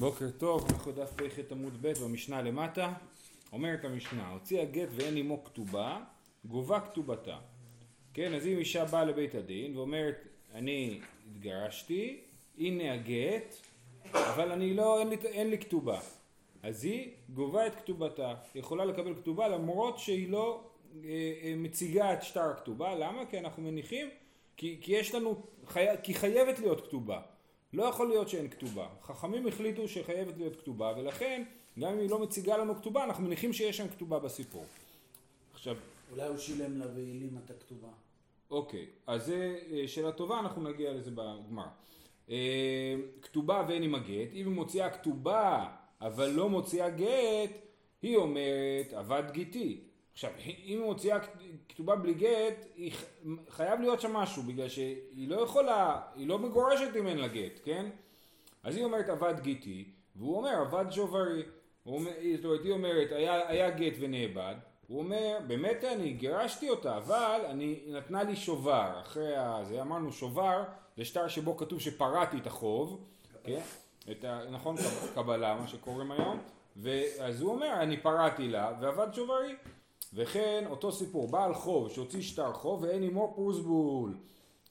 בוקר טוב, אנחנו דף פ"ח עמוד ב' במשנה למטה. אומרת המשנה, הוציאה גט ואין עמו כתובה, גובה כתובתה. כן, אז אם אישה באה לבית הדין ואומרת, אני התגרשתי, הנה הגט, אבל אני לא, אין לי, אין לי כתובה. אז היא גובה את כתובתה. היא יכולה לקבל כתובה למרות שהיא לא אה, אה, מציגה את שטר הכתובה. למה? כי אנחנו מניחים, כי, כי יש לנו, חי, כי חייבת להיות כתובה. לא יכול להיות שאין כתובה. חכמים החליטו שחייבת להיות כתובה, ולכן גם אם היא לא מציגה לנו כתובה, אנחנו מניחים שיש שם כתובה בסיפור. עכשיו... אולי הוא שילם לה והעלים את הכתובה. אוקיי, אז זה אה, שאלה טובה, אנחנו נגיע לזה בגמר. אה, כתובה ואין עם הגט, אם היא מוציאה כתובה אבל לא מוציאה גט, היא אומרת עבד גיתי. עכשיו, אם היא מוציאה כתובה בלי גט, היא חייב להיות שם משהו, בגלל שהיא לא יכולה, היא לא מגורשת אם אין לה גט, כן? אז היא אומרת עבד גיתי, והוא אומר עבד שוברי. זאת אומרת, היא אומרת היה, היה גט ונאבד, הוא אומר באמת אני גירשתי אותה, אבל אני נתנה לי שובר, אחרי זה אמרנו שובר זה שטר שבו כתוב שפרעתי את החוב, כן? את ה, נכון קבלה מה שקוראים היום, ואז הוא אומר אני פרעתי לה ועבד שוברי וכן אותו סיפור, בעל חוב שהוציא שטר חוב ואין עמו פרוסבול,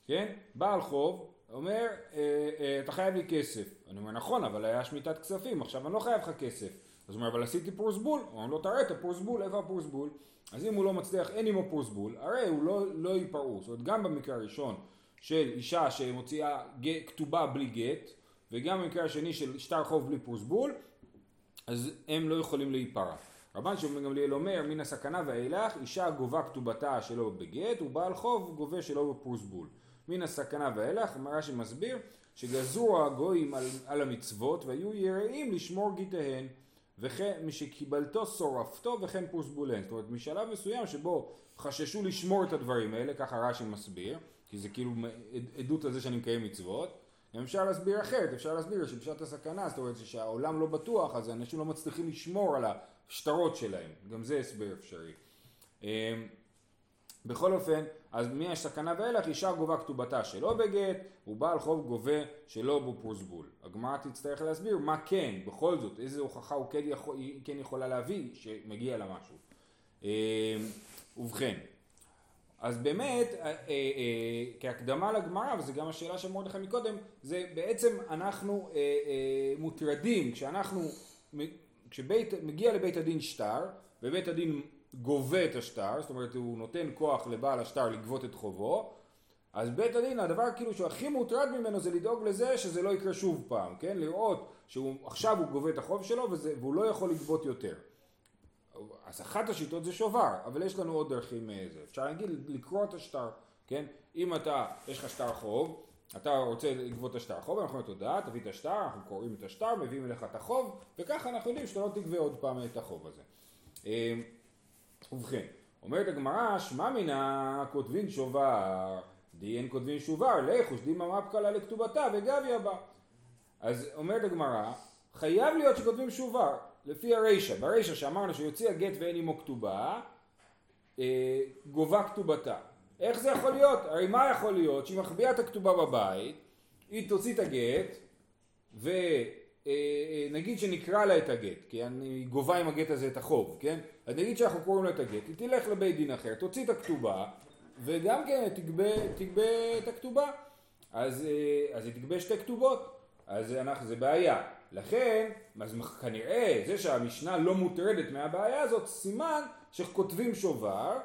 כן? בעל חוב אומר אה, אה, אתה חייב לי כסף, אני אומר נכון אבל היה שמיטת כספים עכשיו אני לא חייב לך כסף, אז הוא אומר אבל עשיתי פרוסבול, הוא אומר לו תראה את הפרוסבול, איפה הפרוסבול? אז אם הוא לא מצליח אין עמו פרוסבול, הרי הוא לא, לא ייפרעו, זאת אומרת גם במקרה הראשון של אישה שמוציאה כתובה בלי גט וגם במקרה השני של שטר חוב בלי פרוסבול אז הם לא יכולים להיפרע רבן שמעון גמליאל אומר מן הסכנה ואילך אישה גובה כתובתה שלא בגט ובעל חוב גובה שלא בפרוסבול. מן הסכנה ואילך רש"י מסביר שגזרו הגויים על, על המצוות והיו יראים לשמור גיטיהן וכן משקיבלתו שורפתו וכן פרוסבולן. זאת אומרת משלב מסוים שבו חששו לשמור את הדברים האלה ככה רש"י מסביר כי זה כאילו עדות על זה שאני מקיים מצוות אפשר להסביר אחרת, אפשר להסביר שבשעת הסכנה, זאת אומרת שהעולם לא בטוח, אז אנשים לא מצליחים לשמור על השטרות שלהם, גם זה הסבר אפשרי. אמ, בכל אופן, אז מהסכנה ואילך אישה גובה כתובתה שלא בגט, ובעל חוב גובה שלא בפרוסבול. הגמרא תצטרך להסביר מה כן, בכל זאת, איזה הוכחה הוא כן, יכול, כן יכולה להביא שמגיע לה משהו. אמ, ובכן, אז באמת, אה, אה, אה, כהקדמה לגמרא, וזו גם השאלה של מרדכי מקודם, זה בעצם אנחנו מוטרדים, כשאנחנו, כשמגיע לבית הדין שטר, ובית הדין גובה את השטר, זאת אומרת הוא נותן כוח לבעל השטר לגבות את חובו, אז בית הדין הדבר כאילו שהוא הכי מוטרד ממנו זה לדאוג לזה שזה לא יקרה שוב פעם, כן? לראות שעכשיו הוא גובה את החוב שלו וזה, והוא לא יכול לגבות יותר. אז אחת השיטות זה שובר, אבל יש לנו עוד דרכים מזה. אפשר להגיד לקרוא את השטר, כן? אם אתה, יש לך שטר חוב, אתה רוצה לגבות את השטר חוב, אנחנו אומרים תודה, תביא את השטר, אנחנו קוראים את השטר, מביאים אליך את החוב, וככה אנחנו יודעים שאתה לא תגבה עוד פעם את החוב הזה. אמ, ובכן, אומרת הגמרא, שמע מינה כותבין שובר, די אין כותבין שובר, לכו שדימה מפקלה לכתובתה וגביה בה. אז אומרת הגמרא, חייב להיות שכותבים שובר, לפי הרישא, ברישא שאמרנו שיוציא הגט ואין עמו כתובה, אה, גובה כתובתה. איך זה יכול להיות? הרי מה יכול להיות? שהיא מחביאה את הכתובה בבית, היא תוציא את הגט, ונגיד אה, שנקרא לה את הגט, כי אני גובה עם הגט הזה את החוב, כן? אז נגיד שאנחנו קוראים לה את הגט, היא תלך לבית דין אחר, תוציא את הכתובה, וגם כן תגבה, תגבה את הכתובה. אז, אה, אז היא תגבה שתי כתובות, אז אנחנו, זה בעיה. לכן, אז כנראה זה שהמשנה לא מוטרדת מהבעיה הזאת, סימן שכותבים שובר,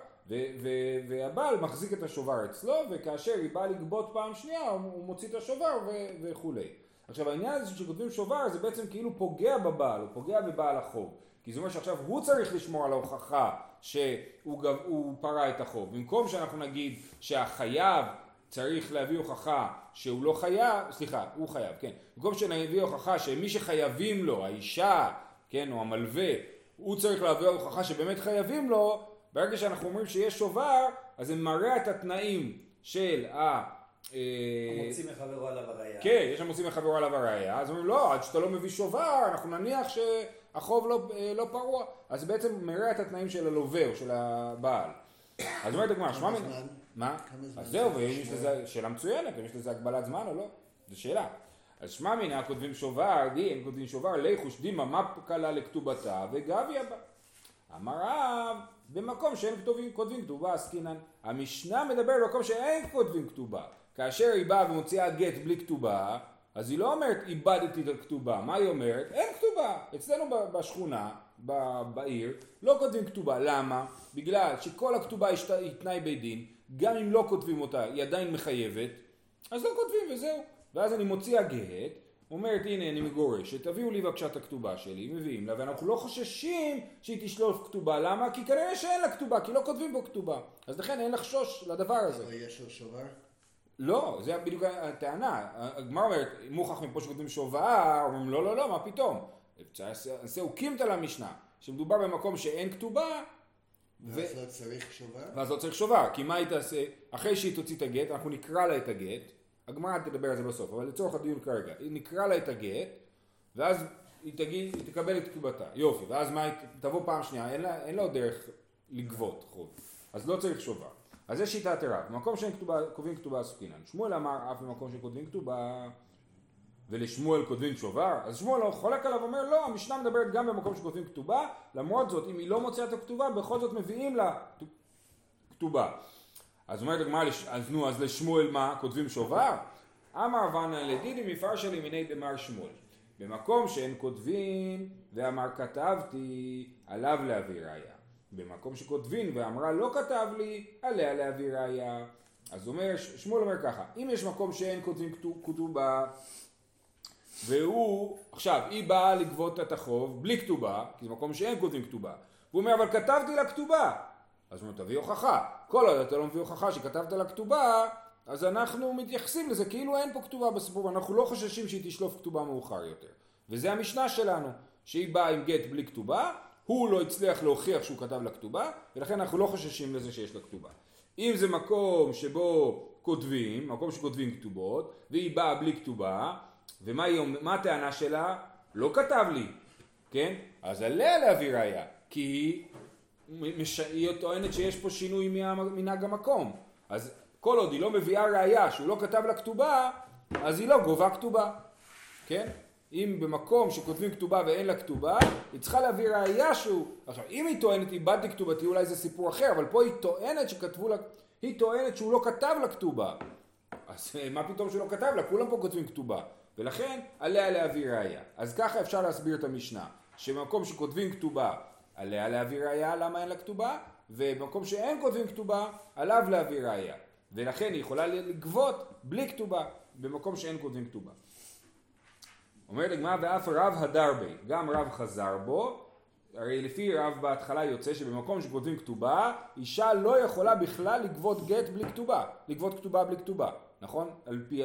והבעל מחזיק את השובר אצלו, וכאשר היא באה לגבות פעם שנייה, הוא מוציא את השובר וכולי. עכשיו העניין הזה שכותבים שובר זה בעצם כאילו פוגע בבעל, הוא פוגע בבעל החוב. כי זה אומר שעכשיו הוא צריך לשמור על ההוכחה שהוא פרע את החוב. במקום שאנחנו נגיד שהחייב צריך להביא הוכחה שהוא לא חייב, סליחה, הוא חייב, כן. במקום שנביא הוכחה שמי שחייבים לו, האישה, כן, או המלווה, הוא צריך להביא הוכחה שבאמת חייבים לו, ברגע שאנחנו אומרים שיש שובר, אז זה מראה את התנאים של ה... המוציא מחברו עליו הראייה. כן, יש המוציא מחברו עליו הראייה, אז אומרים לא, עד שאתה לא מביא שובר, אנחנו נניח שהחוב לא, אה, לא פרוע. אז בעצם מראה את התנאים של הלווה או של הבעל. אז אומרת הגמרא, שמע מה? אז זהו, ואם יש לזה, שאלה מצוינת, אם יש לזה הגבלת זמן או לא, זו שאלה. אז שמע מינה כותבים שובר, דין כותבים שובר, ליחוש דימה מה קלה לכתובתה וגביה בה. אמר רב, במקום שאין כתובים, כותבים כתובה עסקינן. המשנה מדבר במקום שאין כותבים כתובה. כאשר היא באה ומוציאה גט בלי כתובה, אז היא לא אומרת איבדתי את הכתובה, מה היא אומרת? אין כתובה. אצלנו בשכונה, בעיר, לא כותבים כתובה. למה? בגלל שכל הכתובה היא תנאי בית דין, גם אם לא כותבים אותה היא עדיין מחייבת, אז לא כותבים וזהו. ואז אני מוציאה גט, אומרת הנה אני מגורשת, תביאו לי בבקשה את הכתובה שלי, מביאים לה, ואנחנו לא חוששים שהיא תשלוף כתובה, למה? כי כנראה שאין לה כתובה, כי לא כותבים בו כתובה. אז לכן אין לחשוש לדבר הזה. יש לו שובר? לא, זה בדיוק הטענה. הגמר אומרת, מוכח מפה שכותבים שובר, אומרים לא, לא, לא, מה פתאום? נעשה אוקימתא למשנה, שמדובר במקום שאין כתובה, ואז לא צריך שובר? ואז לא צריך שובר, כי מה היא תעשה? אחרי שהיא תוציא את הגט, אנחנו נקרא לה את הגט, הגמרא תדבר על זה בסוף, אבל לצורך הדיון כרגע, נקרא לה את הגט, ואז היא תגיד, היא תקבל את כתובתה, יופי, ואז מה, היא תבוא פעם שנייה, אין לה, אין לה עוד דרך לגבות חוב, אז לא צריך שובר. אז זה שיטת רב, במקום שאין כתובה, עסקינן. שמואל אמר אף במקום שכותבים כתובה ולשמואל כותבים שובר, אז שמואל לא חולק עליו ואומר לא, המשנה מדברת גם במקום שכותבים כתובה, למרות זאת אם היא לא מוציאה את הכתובה בכל זאת מביאים לה כתובה. אז אומרת הגמרא, אז נו, אז לשמואל מה? כותבים שובר? אמר ונא לדידי מפרשה לימיני דמר שמואל. במקום שאין כותבים ואמר כתבתי, עליו להביא ראיה. במקום שכותבים ואמרה לא כתב לי, עליה להביא ראיה. אז אומר, שמואל אומר ככה, אם יש מקום שאין כותבים כתובה והוא, עכשיו, היא באה לגבות את החוב בלי כתובה, כי זה מקום שאין כותבים כתובה. הוא אומר, אבל כתבתי לה כתובה. אז הוא אומר, תביא הוכחה. כל עוד אתה לא מביא הוכחה שכתבת לה כתובה, אז אנחנו מתייחסים לזה כאילו אין פה כתובה בסיפור, אנחנו לא חוששים שהיא תשלוף כתובה מאוחר יותר. וזה המשנה שלנו, שהיא באה עם גט בלי כתובה, הוא לא הצליח להוכיח שהוא כתב לה כתובה, ולכן אנחנו לא חוששים לזה שיש לה כתובה. אם זה מקום שבו כותבים, מקום שכותבים כתובות, והיא באה בלי כתובה, ומה היא, הטענה שלה? לא כתב לי, כן? אז עליה להביא ראייה, כי היא, מש... היא טוענת שיש פה שינוי מנהג המקום. אז כל עוד היא לא מביאה ראייה שהוא לא כתב לה כתובה, אז היא לא גובה כתובה, כן? אם במקום שכותבים כתובה ואין לה כתובה, היא צריכה להביא ראייה שהוא... עכשיו, אם היא טוענת איבדתי כתובתי אולי זה סיפור אחר, אבל פה היא טוענת שכתבו לה... היא טוענת שהוא לא כתב לה כתובה. אז מה פתאום שלא כתב לה? כולם פה כותבים כתובה. ולכן עליה להביא ראייה. אז ככה אפשר להסביר את המשנה, שבמקום שכותבים כתובה עליה להביא ראייה למה אין לה כתובה, ובמקום שאין כותבים כתובה עליו להביא ראייה. ולכן היא יכולה לגבות בלי כתובה במקום שאין כותבים כתובה. אומרת הגמרא ואף רב הדר בי, גם רב חזר בו, הרי לפי רב בהתחלה יוצא שבמקום שכותבים כתובה, אישה לא יכולה בכלל לגבות גט בלי כתובה, לגבות כתובה בלי כתובה, נכון? על פי,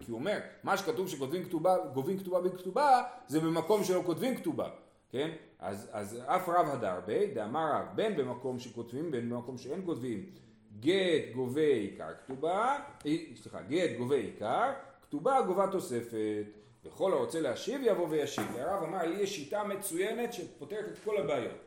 כי הוא אומר, מה שכתוב שכותבים כתובה, גובים כתובה בלי כתובה, זה במקום שלא כותבים כתובה, כן? אז, אז אף רב הדר בי, דאמר רב, בין במקום שכותבים, בין במקום שאין כותבים, גט גובה עיקר כתובה, אה, סליחה, גט גובה עיקר, כתובה גובה תוספת. וכל הרוצה להשיב יבוא וישיב. והרב אמר לי יש שיטה מצוינת שפותרת את כל הבעיות.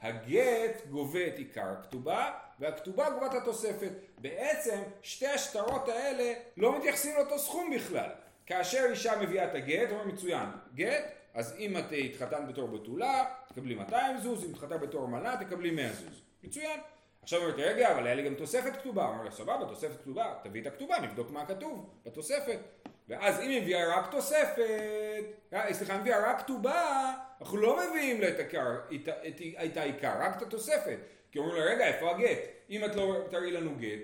הגט גובה את עיקר הכתובה והכתובה גובה את התוספת. בעצם שתי השטרות האלה לא מתייחסים לאותו סכום בכלל. כאשר אישה מביאה את הגט, אומר מצוין, גט, אז אם את התחתנת בתור בתולה, תקבלי 200 זוז, אם התחתנת בתור מנה, תקבלי 100 זוז. מצוין. עכשיו אומרת, רגע, אבל היה לי גם תוספת כתובה. אומר לה, סבבה, תוספת כתובה, תביא את הכתובה, נבדוק מה כתוב בתוספת. ואז אם היא מביאה רק תוספת, אה, סליחה, היא מביאה רק כתובה, אנחנו לא מביאים לה את, הקר, את, את, את העיקר, רק את התוספת. כי אומרים לה, רגע, איפה הגט? אם את לא תראי לנו גט,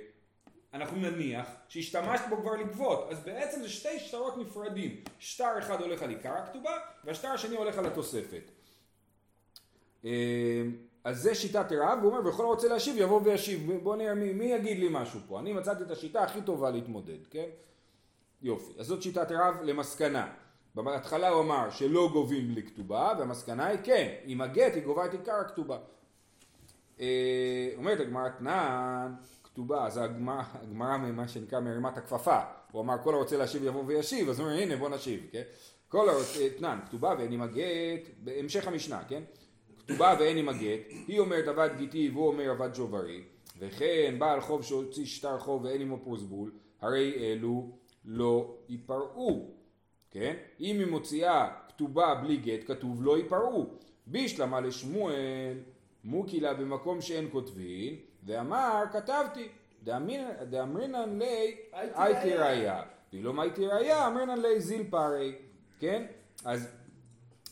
אנחנו נניח שהשתמשת בו כבר לגבות. אז בעצם זה שתי שטרות נפרדים. שטר אחד הולך על עיקר הכתובה, והשטר השני הולך על התוספת. אה, אז זה שיטת רב, והוא אומר, וכל הרוצה להשיב יבוא וישיב. בוא נראה מי, מי יגיד לי משהו פה. אני מצאתי את השיטה הכי טובה להתמודד, כן? יופי. אז זאת שיטת רב למסקנה. בהתחלה הוא אמר שלא גובים בלי כתובה, והמסקנה היא כן, אם הגט היא גובה את עיקר הכתובה. אה, אומרת הגמרא תנן, כתובה, אז הגמרא ממה שנקרא מרימת הכפפה. הוא אמר כל הרוצה להשיב יבוא וישיב, אז הוא אומר הנה בוא נשיב, כן? כל הרוצה, תנן, כתובה ואין עם הגט, בהמשך המשנה, כן? כתובה ואין עם הגט, היא אומרת עבד גיתי והוא אומר עבד שוברים, וכן בעל חוב שהוציא שטר חוב ואין עמו פרוסבול, הרי אלו לא ייפרעו, כן? אם היא מוציאה כתובה בלי גט, כתוב לא ייפרעו. בישלמה לשמואל, מוקילה במקום שאין כותבין, ואמר כתבתי, דאמרינן לי הייתי ראיה, ואילו הייתי ראיה אמרינן לי זיל פרי, כן? אז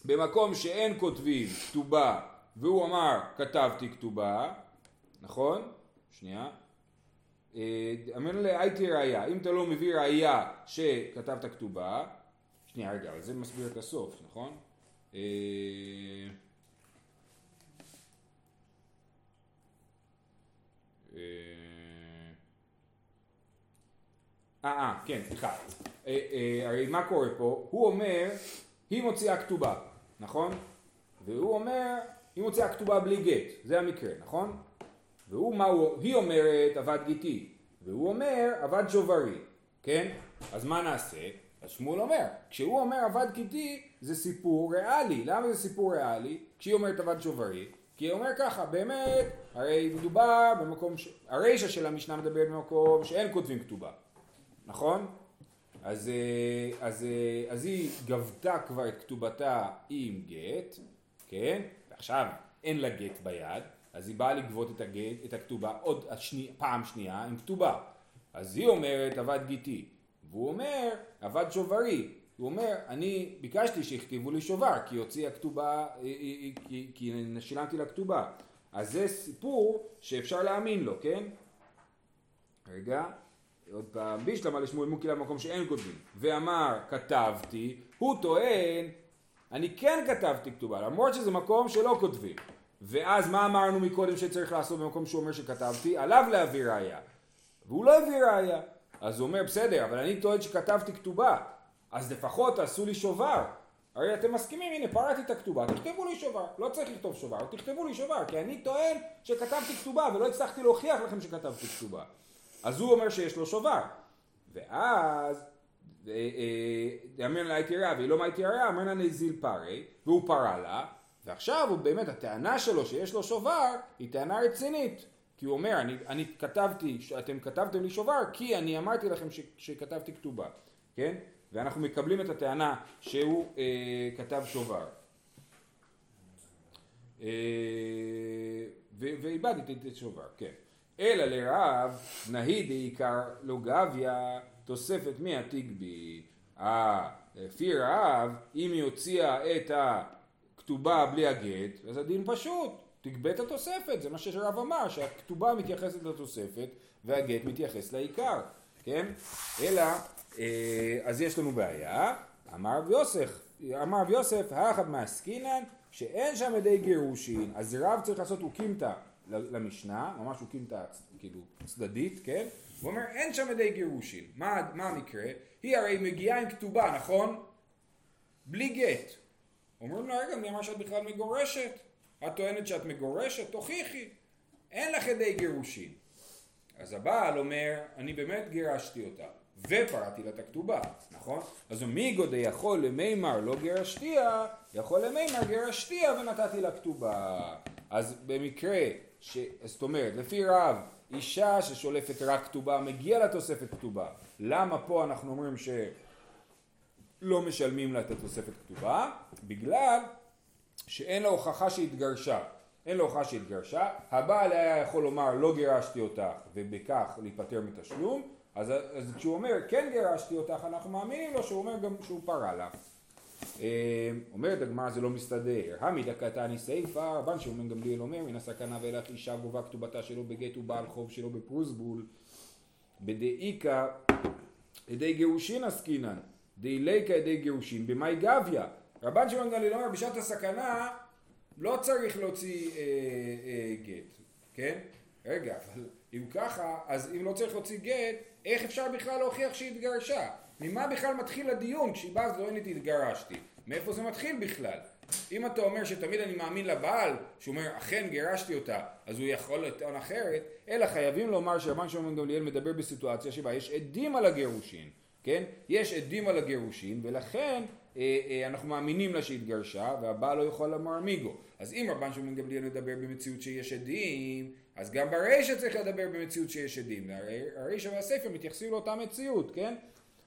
במקום שאין כותבים כתובה, והוא אמר כתבתי כתובה, נכון? שנייה. אמרינן לי הייתי ראיה, אם אתה לא מביא ראיה שכתבת כתובה, שנייה רגע, אבל זה מסביר את הסוף, נכון? אה, אה, כן, סליחה. אה, אה, הרי מה קורה פה? הוא אומר, היא מוציאה כתובה, נכון? והוא אומר, היא מוציאה כתובה בלי גט, זה המקרה, נכון? והוא, מה הוא, היא אומרת עבד גיתי, והוא אומר עבד שוברי, כן? אז מה נעשה? אז שמואל אומר, כשהוא אומר עבד גיתי זה סיפור ריאלי, למה זה סיפור ריאלי? כשהיא אומרת עבד שוברי, כי היא אומרת ככה, באמת, הרי מדובר במקום, ש... הרישא של המשנה מדברת במקום שאין כותבים כתובה, נכון? אז, אה, אז, אה, אז היא גבתה כבר את כתובתה עם גט, כן? ועכשיו אין לה גט ביד, אז היא באה לגבות את הגט, את הכתובה עוד השני, פעם שנייה עם כתובה. אז היא אומרת עבד גיתי, והוא אומר עבד שוברי, הוא אומר, אני ביקשתי שיכתבו לי שובר, כי הוציאה כתובה, אה, אה, אה, כי, כי שילמתי לה כתובה. אז זה סיפור שאפשר להאמין לו, כן? רגע, עוד פעם, בישלמה לשמואל מוקי למקום שאין כותבים. ואמר, כתבתי, הוא טוען, אני כן כתבתי כתובה, למרות שזה מקום שלא כותבים. ואז מה אמרנו מקודם שצריך לעשות במקום שהוא אומר שכתבתי? עליו להביא ראייה. והוא לא הביא ראייה. אז הוא אומר, בסדר, אבל אני טוען שכתבתי כתובה. אז לפחות תעשו לי שובר. הרי אתם מסכימים, הנה פרעתי את הכתובה, תכתבו לי שובר. לא צריך לכתוב שובר, תכתבו לי שובר, כי אני טוען שכתבתי כתובה ולא הצלחתי להוכיח לכם שכתבתי כתובה. אז הוא אומר שיש לו שובר. ואז, אמר לה הייתי רעה, והיא לא מה הייתי רעה, אמר לה נזיל פרי, והוא פרע לה, ועכשיו הוא באמת, הטענה שלו שיש לו שובר, היא טענה רצינית. כי הוא אומר, אני, אני כתבתי, אתם כתבתם לי שובר, כי אני אמרתי לכם ש, שכתבתי כתובה, כן? ואנחנו מקבלים את הטענה שהוא אה, כתב שובר. אה, ואיבדתי את שובר, כן. אלא לרב נהי דעיקר לא גביה תוספת מי התגבי. אה, לפי רב, אם היא הוציאה את הכתובה בלי הגט, אז הדין פשוט, תגבה את התוספת, זה מה שרב אמר, שהכתובה מתייחסת לתוספת והגט מתייחס לעיקר, כן? אלא אז יש לנו בעיה, אמר רב יוסף, אמר רב יוסף, האחד מעסקינן, שאין שם ידי גירושין, אז רב צריך לעשות אוקימתא למשנה, ממש אוקימתא כאילו צדדית, כן? הוא אומר אין שם ידי גירושין, מה, מה המקרה? היא הרי מגיעה עם כתובה, נכון? בלי גט. אומרים לה, רגע, מי אמר שאת בכלל מגורשת? את טוענת שאת מגורשת? תוכיחי. אין לך ידי גירושין. אז הבעל אומר, אני באמת גירשתי אותה. ופרעתי לה את הכתובה, נכון? אז מיגו יכול למימר לא גרשתיה, יכול למימר גרשתיה ונתתי לה כתובה. אז במקרה, ש... זאת אומרת, לפי רב, אישה ששולפת רק כתובה, מגיע לה תוספת כתובה. למה פה אנחנו אומרים שלא משלמים לה את התוספת כתובה? בגלל שאין לה הוכחה שהתגרשה. אין לו הוכחה שהתגרשה, הבעל היה יכול לומר לא גירשתי אותך ובכך להיפטר מתשלום, אז, אז כשהוא אומר כן גירשתי אותך אנחנו מאמינים לו שהוא אומר גם שהוא פרע לה. אה, אומרת הגמרא זה לא מסתדר, המידא קטני סיפא, רבן שאומרים גמליאל אומר מן הסכנה ואילך אישה גובה כתובתה שלו בגט ובעל חוב שלו בפרוסבול בדאיקה ידי גירושין עסקינן דאיליקה ידי גירושין במאי גביה רבן שמעון גמליאל אומר בשעת הסכנה לא צריך להוציא אה, אה, גט, כן? רגע, אבל אם ככה, אז אם לא צריך להוציא גט, איך אפשר בכלל להוכיח שהיא התגרשה? ממה בכלל מתחיל הדיון כשהיא באה וטוענת התגרשתי? מאיפה זה מתחיל בכלל? אם אתה אומר שתמיד אני מאמין לבעל, שהוא אומר אכן גירשתי אותה, אז הוא יכול לטעון אחרת, אלא חייבים לומר שרבן שמעון גמליאל מדבר בסיטואציה שבה יש עדים על הגירושין, כן? יש עדים על הגירושין, ולכן אה, אה, אנחנו מאמינים לה שהתגרשה, והבעל לא יכול לומר מיגו. אז אם רבן שמעון גמליאל מדבר במציאות שיש עדים, אז גם ברישא צריך לדבר במציאות שיש עדים. הרישא והספר מתייחסים לאותה מציאות, כן?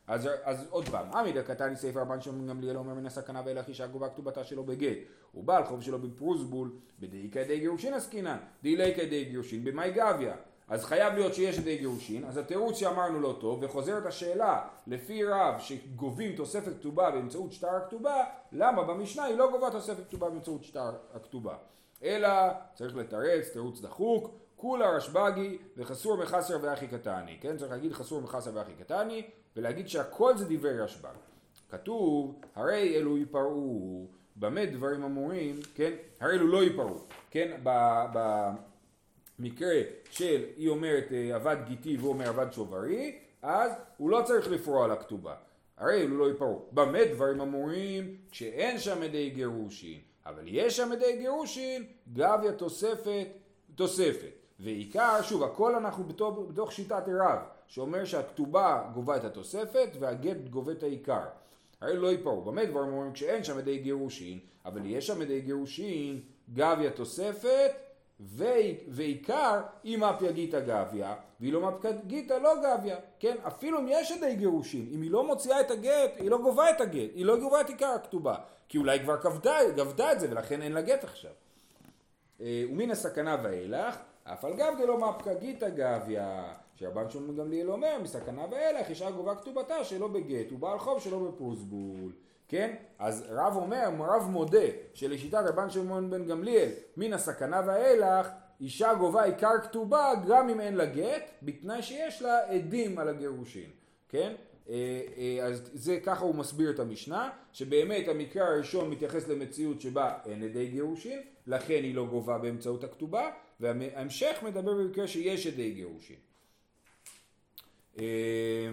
אז, אז עוד פעם, עמידה קטני ספר רבן שמעון גמליאל אומר מן הסכנה ואילך אישה גובה כתובתה שלו בגט ובעל חוב שלו בפרוסבול בדאי כדי גירושין עסקינן דאילי כדי גירושין במאי גביה אז חייב להיות שיש ידי גירושין, אז התירוץ שאמרנו לא טוב, וחוזרת השאלה לפי רב שגובים תוספת כתובה באמצעות שטר הכתובה, למה במשנה היא לא גובה תוספת כתובה באמצעות שטר הכתובה? אלא צריך לתרץ, תירוץ דחוק, כולה רשב"גי וחסור מחסר ואחי קטני, כן? צריך להגיד חסור מחסר ואחי קטני, ולהגיד שהכל זה דברי רשב"ג. כתוב, הרי אלו ייפרעו, במה דברים אמורים, כן? הרי אלו לא ייפרעו, כן? במקרה של, היא אומרת אה, אבד גיתי והוא אומר אבד שוברי, אז הוא לא צריך לפרוע על הכתובה. הרי אלו לא ייפרעו. במה דברים אמורים? כשאין שם עדי גירושין. אבל יש שם עדי גירושין, גביה תוספת, תוספת. ועיקר, שוב, הכל אנחנו בתוך, בתוך שיטת רב, שאומר שהכתובה גובה את התוספת והגט גובה את העיקר. הרי לא ייפרעו. במה דברים אומרים כשאין שם עדי גירושין, אבל יש שם עדי גירושין, גביה תוספת ועיקר אם אפיה גיתא גביה, והיא לא מפקא גיתא לא גביה, כן? אפילו אם יש עדי גירושין, אם היא לא מוציאה את הגט, היא לא גובה את הגט, היא לא גובה את עיקר הכתובה, כי אולי כבר גבתה, גבתה את זה ולכן אין לה גט עכשיו. אה, ומן הסכנה ואילך, אף על גב דלא מפקא גיתא גביה, שרבן שמעון גמליאל אומר, מסכנה ואילך אישה גובה כתובתה שלא בגט, ובעל חוב שלא בפרוסבול. כן? אז רב אומר, רב מודה שלשיטת רבן שמעון בן גמליאל מן הסכנה ואילך אישה גובה עיקר כתובה גם אם אין לה גט בתנאי שיש לה עדים על הגירושין, כן? אה, אה, אז זה ככה הוא מסביר את המשנה שבאמת המקרה הראשון מתייחס למציאות שבה אין עדי גירושין לכן היא לא גובה באמצעות הכתובה וההמשך מדבר במקרה שיש עדי גירושין. אה,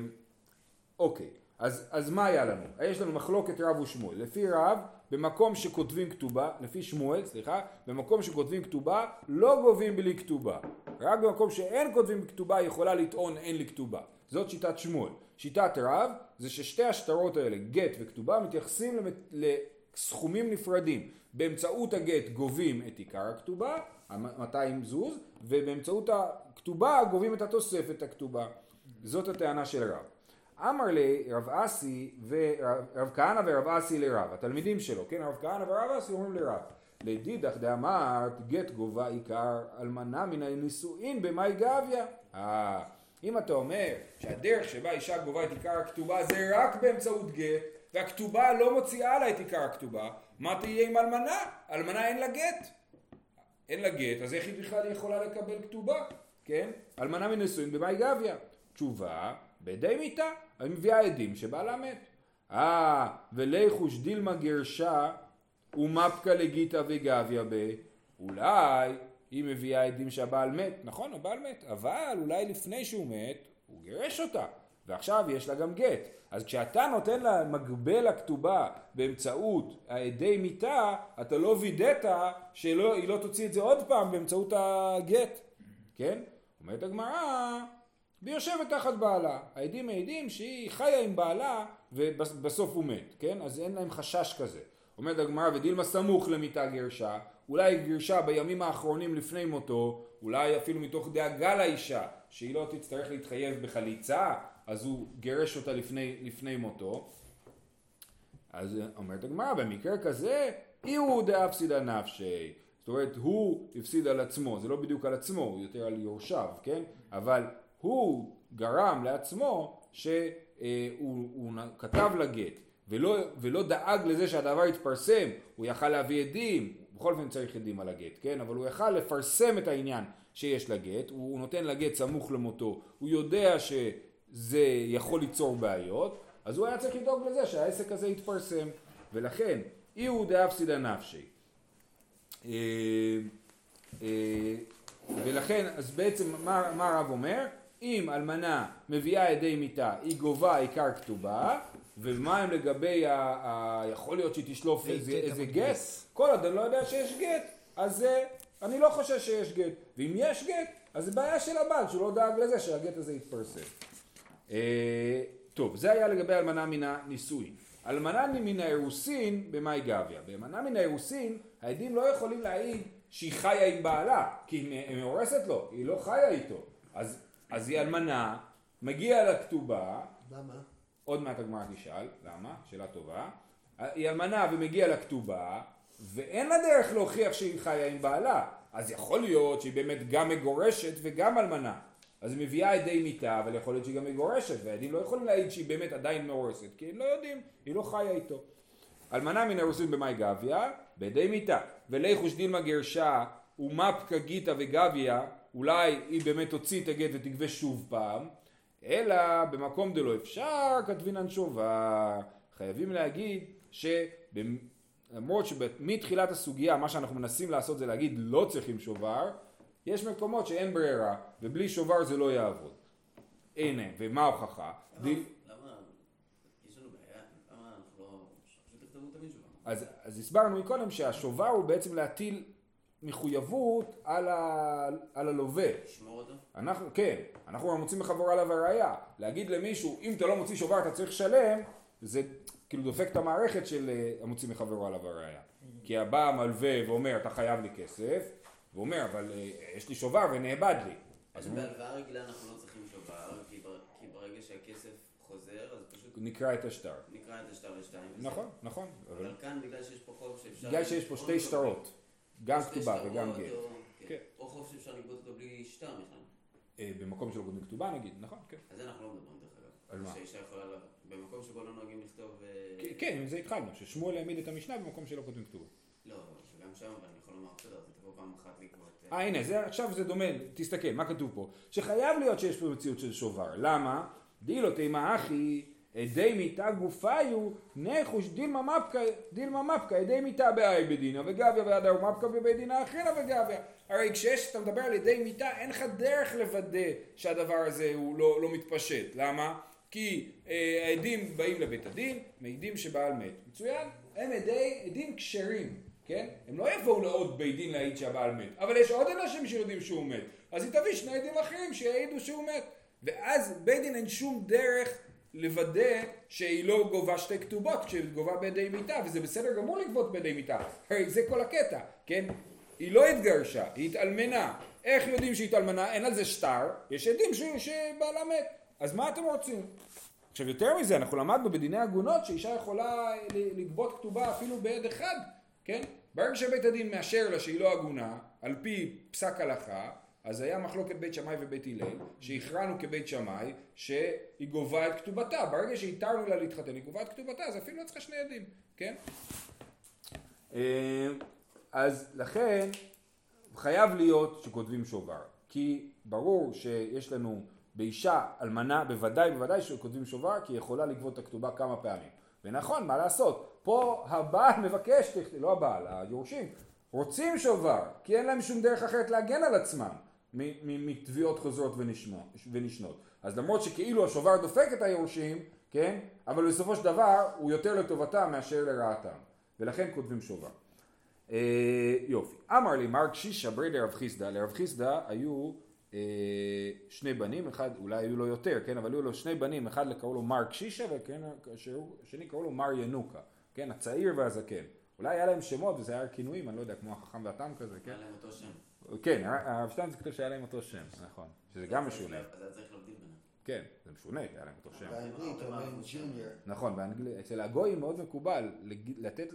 אוקיי אז, אז מה היה לנו? יש לנו מחלוקת רב ושמואל. לפי רב, במקום שכותבים כתובה, לפי שמואל, סליחה, במקום שכותבים כתובה, לא גובים בלי כתובה. רק במקום שאין כותבים כתובה, יכולה לטעון אין לי כתובה. זאת שיטת שמואל. שיטת רב, זה ששתי השטרות האלה, גט וכתובה, מתייחסים לסכומים נפרדים. באמצעות הגט גובים את עיקר הכתובה, 200 זוז, ובאמצעות הכתובה גובים את התוספת הכתובה. זאת הטענה של רב. אמר לי רב אסי ורב כהנא ורב אסי לרב, התלמידים שלו, כן, רב כהנא ורב אסי אומרים לרב, לדידך דאמרת גט גובה עיקר אלמנה מן הנישואין במאי גביה. אה, אם אתה אומר שהדרך שבה אישה גובה את עיקר הכתובה זה רק באמצעות גט והכתובה לא מוציאה לה את עיקר הכתובה, מה תהיה עם אלמנה? אלמנה אין לה גט. אין לה גט, אז איך היא בכלל יכולה לקבל כתובה? כן? אלמנה מנישואין במאי גביה. תשובה, בידי מיתה, היא מביאה עדים שבעלה מת. אה, וליחוש דילמה גרשה ומפקא לגיתא וגביה ב... אולי היא מביאה עדים שהבעל מת, נכון הבעל מת, אבל אולי לפני שהוא מת הוא גירש אותה ועכשיו יש לה גם גט. אז כשאתה נותן לה מגבל הכתובה באמצעות העדי מיתה, אתה לא וידאת שהיא לא תוציא את זה עוד פעם באמצעות הגט, כן? אומרת הגמרא והיא יושבת תחת בעלה. העדים מעידים שהיא חיה עם בעלה ובסוף הוא מת, כן? אז אין להם חשש כזה. אומרת הגמרא ודילמה סמוך למיתה גרשה, אולי גרשה בימים האחרונים לפני מותו, אולי אפילו מתוך דאגה לאישה, שהיא לא תצטרך להתחייב בחליצה, אז הוא גירש אותה לפני, לפני מותו. אז אומרת הגמרא, במקרה כזה, אי הוא דאפסידא נפשי. זאת אומרת, הוא הפסיד על עצמו, זה לא בדיוק על עצמו, הוא יותר על יורשיו, כן? אבל הוא גרם לעצמו שהוא כתב לגט ולא, ולא דאג לזה שהדבר יתפרסם, הוא יכל להביא עדים, בכל אופן צריך עדים על הגט, כן? אבל הוא יכל לפרסם את העניין שיש לגט, הוא נותן לגט סמוך למותו, הוא יודע שזה יכול ליצור בעיות, אז הוא היה צריך לדאוג לזה שהעסק הזה יתפרסם, ולכן אי הוא דאפסידא נפשי. אה, אה, ולכן, אז בעצם מה הרב אומר? אם אלמנה מביאה עדי מיתה, היא גובה עיקר כתובה, ומה הם לגבי, ה, ה, יכול להיות שהיא תשלוף איזה, איזה גט, כל עוד אני לא יודע שיש גט, אז אני לא חושב שיש גט, ואם יש גט, אז זה בעיה של הבעל, שהוא לא דאג לזה שהגט הזה יתפרסם. אה, טוב, זה היה לגבי אלמנה מן הנישואין. אלמנה מן האירוסין במאי גביה. באלמנה מן האירוסין, העדים לא יכולים להעיד שהיא חיה עם בעלה, כי היא מאורסת לו, היא לא חיה איתו. אז אז היא אלמנה, מגיע לכתובה. למה? עוד מעט הגמרא תשאל, למה? שאלה טובה. היא אלמנה ומגיעה לכתובה, ואין לה דרך להוכיח שהיא חיה עם בעלה. אז יכול להיות שהיא באמת גם מגורשת וגם אלמנה. אז היא מביאה עדי מיתה, אבל יכול להיות שהיא גם מגורשת, והעדים לא יכולים להעיד שהיא באמת עדיין מאורסת, כי הם לא יודעים, היא לא חיה איתו. אלמנה מן הרוסים במאי גביה, בעדי מיתה. וליחוש דילמה גרשה ומפקא גיתא וגביה, אולי היא באמת תוציא את הגט ותגבה שוב פעם, אלא במקום דלא אפשר כתבינן שובה. חייבים להגיד שלמרות שמתחילת הסוגיה מה שאנחנו מנסים לעשות זה להגיד לא צריכים שובר, יש מקומות שאין ברירה ובלי שובר זה לא יעבוד. הנה, ומה ההוכחה? לא... אז, אז הסברנו מקודם שהשובר הוא בעצם להטיל מחויבות על, ה, על הלווה. לשמור אותו? אנחנו, כן, אנחנו מוצאים מחבור עליו הראייה. להגיד למישהו, אם אתה לא מוציא שובר אתה צריך לשלם, זה כאילו דופק את המערכת של אה, המוציא מחברו עליו הראייה. כי הבא המלווה ואומר, אתה חייב לי כסף, ואומר, אבל אה, יש לי שובר ונאבד לי. אז בהלוואה רגילה אנחנו לא צריכים שובר, כי בר- כי ברגע שהכסף חוזר, אז פשוט נקרא את השטר. נקרא את השטר לשתיים. נכון, נכון. אבל כאן בגלל שיש פה חוב שאפשר... בגלל שיש פה שתי שטרות, גם כתובה וגם גט. כן. כן. או חוב שאפשר לגבות אותו בלי שטר בכלל. אה, במקום שלא כותבים כתובה נגיד, נכון, כן. זה אנחנו לא מדברים דרך אגב. על מה? שאישה יכולה... לה- במקום שבו לא נוהגים לכתוב... אה, כן, עם זה התחלנו, ששמואל העמיד את המשנה במקום שלא כותבים כתובה. לא, שגם שם, אבל אני יכול לומר, בסדר, זה תבוא פעם אחת לגבות... אה, אה הנה, זה, עכשיו זה דומה, תסתכל, מה כתוב פה? שחייב להיות שיש פה מציאות של שובר. למה? דילו תימא אחי, עדי מיתה גופיו, נחוש דילמה מפקא, דילמה מפקא, עדי מיתה באי בדינא וגביה והדר מפקא בבית דינא אחרינא וגביה. הרי כשיש, אתה מדבר על עדי מיתה, אין לך דרך לוודא שהדבר הזה הוא לא, לא מתפשט. למה? כי אה, העדים באים לבית הדין, מעידים שבעל מת. מצוין, הם עדי, עדים כשרים. כן? הם לא יבואו לעוד בית דין להעיד שהבעל מת, אבל יש עוד אנשים שיודעים שהוא מת, אז היא תביא שני עדים אחרים שיעידו שהוא מת, ואז בית דין אין שום דרך לוודא שהיא לא גובה שתי כתובות כשהיא גובה בידי מיתה, וזה בסדר גמור לגבות בידי מיתה, הרי זה כל הקטע, כן? היא לא התגרשה, היא התאלמנה, איך יודעים שהיא התאלמנה? אין על זה שטר, יש עדים ש... שבעלה מת, אז מה אתם רוצים? עכשיו יותר מזה, אנחנו למדנו בדיני עגונות שאישה יכולה ל- לגבות כתובה אפילו בעד אחד, כן? ברגע שבית הדין מאשר לה שהיא לא עגונה, על פי פסק הלכה, אז היה מחלוקת בית שמאי ובית הלל, שהכרענו כבית שמאי, שהיא גובה את כתובתה. ברגע שהתרנו לה להתחתן, היא גובה את כתובתה, אז אפילו לא צריכה שני עדים, כן? אה, אז לכן חייב להיות שכותבים שובר, כי ברור שיש לנו באישה אלמנה בוודאי בוודאי שכותבים שובר כי היא יכולה לגבות את הכתובה כמה פעמים. ונכון, מה לעשות, פה הבעל מבקש, לא הבעל, היורשים, רוצים שובר, כי אין להם שום דרך אחרת להגן על עצמם מתביעות חוזרות ונשנות. אז למרות שכאילו השובר דופק את היורשים, כן, אבל בסופו של דבר הוא יותר לטובתם מאשר לרעתם, ולכן כותבים שובר. אה, יופי. אמר לי מר קשישא ברי לרב חיסדא, לרב חיסדא היו אה, שני בנים, אחד, אולי היו לו יותר, כן, אבל היו לו שני בנים, אחד קראו לו מר קשישא והשני קראו לו מר ינוקה, כן, הצעיר והזקן. אולי היה להם שמות וזה היה כינויים, אני לא יודע, כמו החכם והתם כזה, כן? היה להם אותו שם. כן, הרב שטיינז כותב שהיה להם אותו שם, נכון, שזה גם משונה. אז היה צריך להבדיל ביניהם. כן, זה משונה, היה להם אותו שם. באנגלית אומרים ג'וניור. נכון, באנגלית, אצל הגויים מאוד מקובל לתת.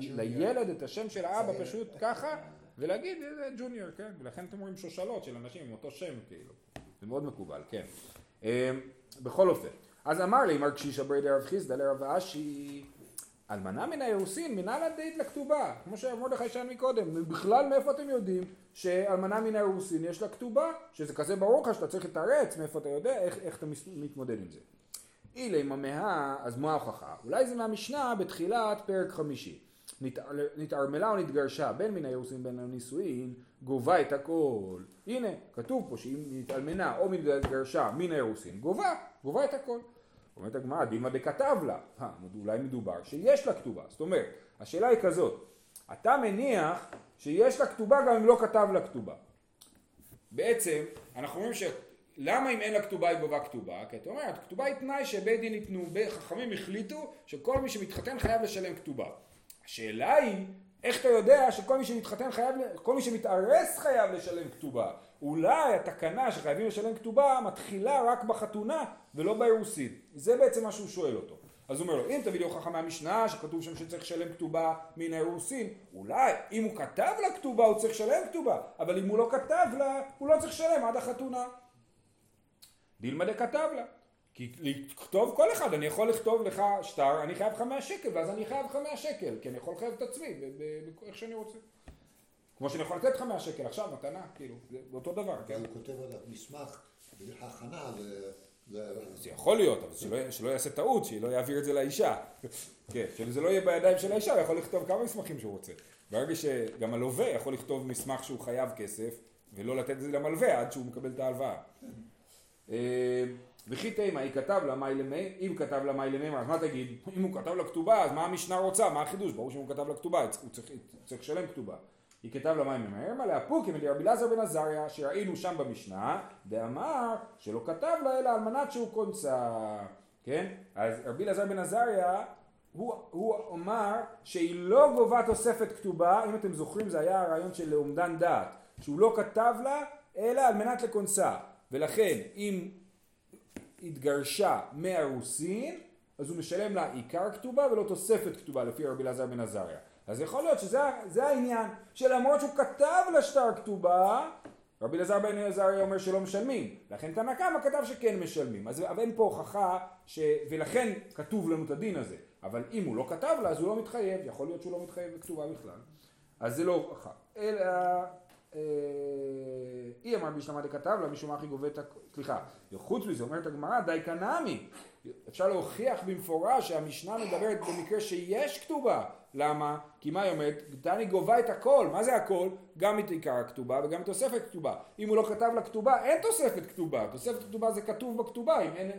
לילד את השם של האבא. פשוט ככה, ולהגיד "זה ג'וניור, כן, ולכן אתם רואים שושלות של אנשים עם אותו שם כאילו, זה מאוד מקובל, כן. אה, בכל אופן, אז אמר לי מר קשישא ברי דרב חיסדא לרב אשי, אלמנה מן האירוסין מנהל הדית לכתובה, כמו שמרדכי שאל מקודם, בכלל מאיפה אתם יודעים שאלמנה מן האירוסין יש לה כתובה, שזה כזה ברור לך שאתה צריך לתרץ, מאיפה אתה יודע, איך, איך אתה מתמודד עם זה. אילי ממאה, אז מה ההוכחה? אולי זה מהמשנה בתחילת פרק חמישי. נתער- נתערמלה או נתגרשה בין מן האירוסין בין הנישואין, גובה את הכל. הנה, כתוב פה שאם נתעלמנה או נתגרשה מן האירוסין, גובה, גובה את הכל. אומרת הגמרא, דימא דכתב לה, אה, אולי מדובר שיש לה כתובה. זאת אומרת, השאלה היא כזאת, אתה מניח שיש לה כתובה גם אם לא כתב לה כתובה. בעצם, אנחנו אומרים ש... למה אם אין לה כתובה היא גובה כתובה? כי את אומרת, כתובה היא תנאי שבית דין ייתנו, חכמים החליטו שכל מי שמתחתן חייב לשלם כתובה. השאלה היא, איך אתה יודע שכל מי שמתחתן חייב, כל מי שמתארס חייב לשלם כתובה? אולי התקנה שחייבים לשלם כתובה מתחילה רק בחתונה ולא באירוסין. זה בעצם מה שהוא שואל אותו. אז הוא אומר לו, אם תביא לי הוכחה מהמשנה שכתוב שם שצריך לשלם כתובה מן האירוסין, אולי אם הוא כתב לה כתובה הוא צריך לשלם כתובה, אבל אם הוא לא כתב לה, הוא לא צריך לשלם עד החתונה. דילמה דכתב לה. כי לכתוב כל אחד, אני יכול לכתוב לך שטר, אני חייב לך 100 שקל, ואז אני חייב לך 100 שקל, כי אני יכול לחייב את עצמי, איך שאני רוצה. כמו שאני יכול לתת לך 100 שקל עכשיו, מתנה, כאילו, זה אותו דבר, כן? הוא כותב עליו מסמך בהכנה ל... זה יכול להיות, אבל שלא, שלא יעשה טעות, שלא יעביר את זה לאישה. כן, שזה לא יהיה בידיים של האישה, הוא יכול לכתוב כמה מסמכים שהוא רוצה. ברגע שגם הלווה יכול לכתוב מסמך שהוא חייב כסף, ולא לתת את זה למלווה עד שהוא מקבל את ההלוואה. אה, וכי תימא, היא כתב לה מאי למי, אם כתב לה מאי למי, אז מה תגיד? אם הוא כתב לה כתובה, אז מה המשנה רוצה? מה החידוש? ברור שאם הוא כתב לה כתובה, הוא צריך, הוא צריך לשלם כתובה. היא כתב מאי ממהר, מה להפוקים רבי אלעזר בן עזריה, שראינו שם במשנה, דאמר שלא כתב לה אלא על מנת שהוא קונצה, כן? אז רבי אלעזר בן עזריה, הוא, הוא אמר שהיא לא גובה תוספת כתובה, אם אתם זוכרים זה היה הרעיון של אומדן דעת, שהוא לא כתב לה אלא על מנת לקונצה, ולכן אם התגרשה מהרוסין, אז הוא משלם לה עיקר כתובה ולא תוספת כתובה לפי רבי אלעזר בן עזריה. אז יכול להיות שזה זה העניין, שלמרות שהוא כתב לה שטר כתובה, רבי אלעזר בן עזריה אומר שלא משלמים. לכן תנא קמא כתב שכן משלמים. אז אבל אין פה הוכחה, ש... ולכן כתוב לנו את הדין הזה. אבל אם הוא לא כתב לה, אז הוא לא מתחייב. יכול להיות שהוא לא מתחייב בכתובה בכלל. אז זה לא הוכחה. אלא... אה, אי אמר בשלמה דכתב לה משום אחי גובה את ה... סליחה, חוץ מזה אומרת הגמרא די קנמי אפשר להוכיח במפורש שהמשנה מדברת במקרה שיש כתובה למה? כי מה היא אומרת? דני גובה את הכל, מה זה הכל? גם את עיקר הכתובה וגם את תוספת כתובה אם הוא לא כתב לה כתובה אין תוספת כתובה. תוספת כתובה זה כתוב בכתובה. אם אין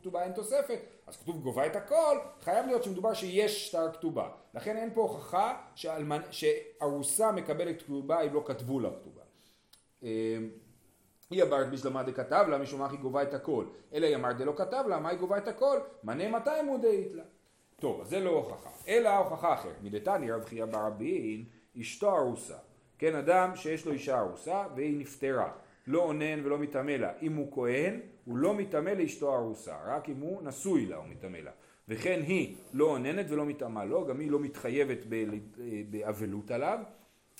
כתובה אין תוספת. אז כתוב גובה את הכל. חייב להיות שמדובר שיש שטר כתובה לכן אין פה הוכחה שאלמנ... שארוסה מקבלת כתובה אם לא כתבו לה כתובה. היא אמרת בשלמה דכתב לה משום מה היא גובה את הכל. אלא היא אמרת דלא כתב לה מה היא גובה את הכל? מנה מתי מודעית לה טוב אז זה לא הוכחה. אלא הוכחה אחרת. מדתני רב חייא ברבין אשתו ארוסה. כן אדם שיש לו אישה ארוסה והיא נפטרה. לא אונן ולא מטמא לה. אם הוא כהן הוא לא מטמא לאשתו ארוסה. רק אם הוא נשוי לה הוא מטמא לה. וכן היא לא אוננת ולא מטמאה לו גם היא לא מתחייבת באבלות עליו.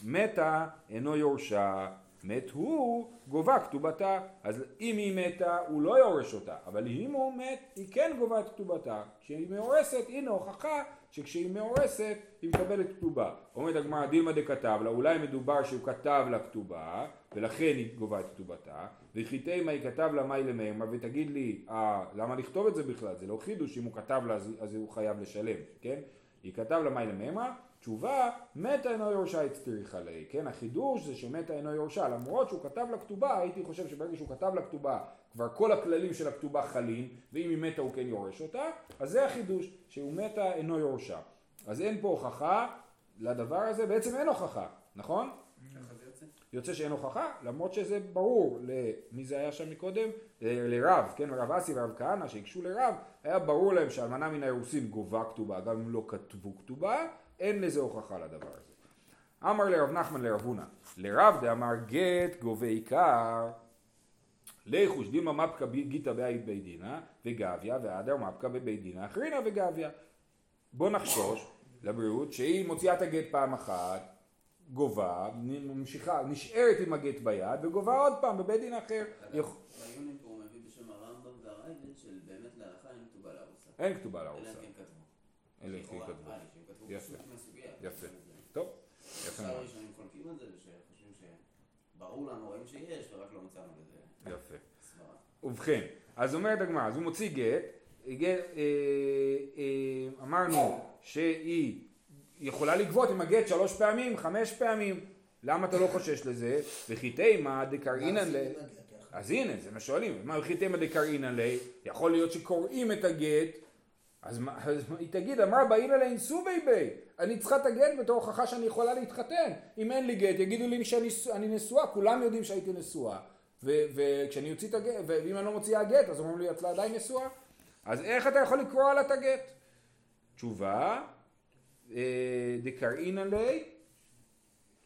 מתה אינו יורשה מת הוא, גובה כתובתה. אז אם היא מתה, הוא לא יורש אותה, אבל אם הוא מת, היא כן גובה את כתובתה. כשהיא מאורסת, הנה הוכחה שכשהיא מאורסת, היא מקבלת כתובה. אומרת הגמרא, דילמה דכתב לה, אולי מדובר שהוא כתב לה כתובה, ולכן היא גובה את כתובתה, וחיטי מה היא כתב לה מאי למימה, ותגיד לי, אה, למה לכתוב את זה בכלל? זה לא חידוש, אם הוא כתב לה, אז, אז הוא חייב לשלם, כן? היא כתב לה מאי למימה, תשובה, מתה אינו יורשה הצטריך עלי, כן? החידוש זה שמתה אינו יורשה, למרות שהוא כתב לה כתובה, הייתי חושב שברגע שהוא כתב לה כתובה, כבר כל הכללים של הכתובה חלים, ואם היא מתה הוא כן יורש אותה, אז זה החידוש, שהוא מתה אינו יורשה. אז אין פה הוכחה לדבר הזה, בעצם אין הוכחה, נכון? יוצא. שאין הוכחה, למרות שזה ברור, למי זה היה שם מקודם? ל- לרב, כן, רב אסי ורב כהנא שהקשו לרב, היה ברור להם שאלמנה מן האירוסין גובה כתובה, גם אם לא כתבו כתובה, אין לזה הוכחה לדבר הזה. אמר לרב נחמן לרב הונא, לרב דאמר גט גובה עיקר, ליחוש דימה מפקא גיתא בית בית דינא וגביה והדר מפקא בבית דינא אחרינא וגביה. בוא נחשוש לבריאות שהיא מוציאה את הגט פעם אחת, גובה, ממשיכה, נשארת עם הגט ביד וגובה עוד פעם בבית דין אחר. יכ- בעיונים פה הוא מביא בשם הרמב"ם והרייבד של באמת להלכה אין כתובה לארוסה. אלא. אם כן כתבו. יפה. יפה. טוב, יפה מאוד. הראשונים חולקים על זה ושחושבים שברור לנו, רואים שיש ורק לא מצאנו לזה יפה. ובכן, אז אומרת הגמרא, אז הוא מוציא גט, גט אה, אה, אמרנו שהיא יכולה לגבות עם הגט שלוש פעמים, חמש פעמים, למה אתה לא חושש לזה? וכי תימא דקראינן ל... אז הנה, זה מה שואלים, מה וכי תימא דקראינן לי? יכול להיות שקוראים את הגט, אז מה, אז היא תגיד, אמר באילא לאינסובי בי, אני צריכה את הגט בתור הוכחה שאני יכולה להתחתן. אם אין לי גט, יגידו לי שאני נשואה, כולם יודעים שהייתי נשואה. וכשאני אוציא את הגט, ואם אני לא מוציאה גט, אז אומרים לי, את לא עדיין נשואה? אז איך אתה יכול לקרוא את הגט? תשובה, אה, דקראינן לי,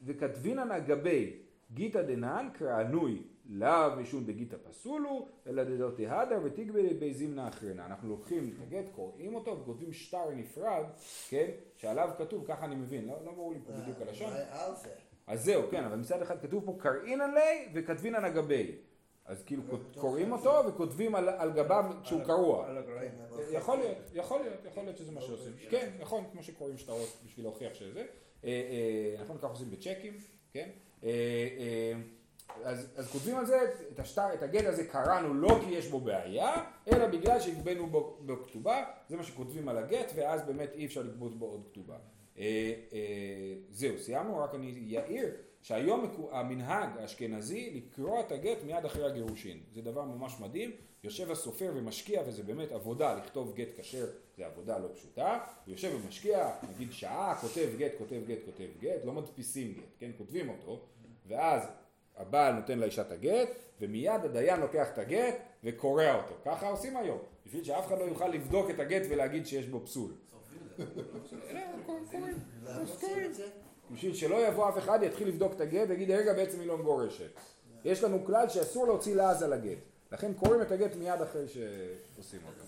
וכתבינן אגבי גיתא דנן כרענוי לאו משום דגיתא פסולו אלא דדותי הדר ותגבי בי זימנה אחרנה אנחנו לוקחים את הגט קוראים אותו וכותבים שטר נפרד כן שעליו כתוב ככה אני מבין לא, לא ברור לי פה בדיוק הלשון על זה. אז זהו כן אבל מצד אחד כתוב פה קראינן לי וכתבינן אגבי אז כאילו קוראים אותו וכותבים על, על גביו כשהוא קרוע על הגרעים. יכול להיות, יכול להיות, יכול להיות שזה מה שעושים. כן, נכון, כמו שקוראים שטרות בשביל להוכיח שזה. אה, אה, נכון, ככה עושים בצ'קים, כן? אז, אז כותבים על זה, את, השטר, את הגט הזה קראנו לא כי יש בו בעיה, אלא בגלל שהגבנו בו, בו כתובה, זה מה שכותבים על הגט, ואז באמת אי אפשר לגבות בו עוד כתובה. אה, אה, זהו, סיימנו, רק אני אעיר שהיום המנהג האשכנזי לקרוא את הגט מיד אחרי הגירושין. זה דבר ממש מדהים, יושב הסופר ומשקיע, וזה באמת עבודה, לכתוב גט כשר, זה עבודה לא פשוטה, יושב ומשקיע, נגיד שעה, כותב גט, כותב גט, כותב גט, לא מדפיסים גט, כן, כותבים אותו, ואז הבעל נותן לאישה את הגט, ומיד הדיין לוקח את הגט וקורע אותו. ככה עושים היום, בשביל שאף אחד לא יוכל לבדוק את הגט ולהגיד שיש בו פסול. בשביל שלא יבוא אף אחד, יתחיל לבדוק את הגט ויגיד, רגע, בעצם היא לא מגורשת. יש לנו כלל שאסור להוציא לעז על הגט. לכן קוראים את הגט מיד אחרי שעושים אותו.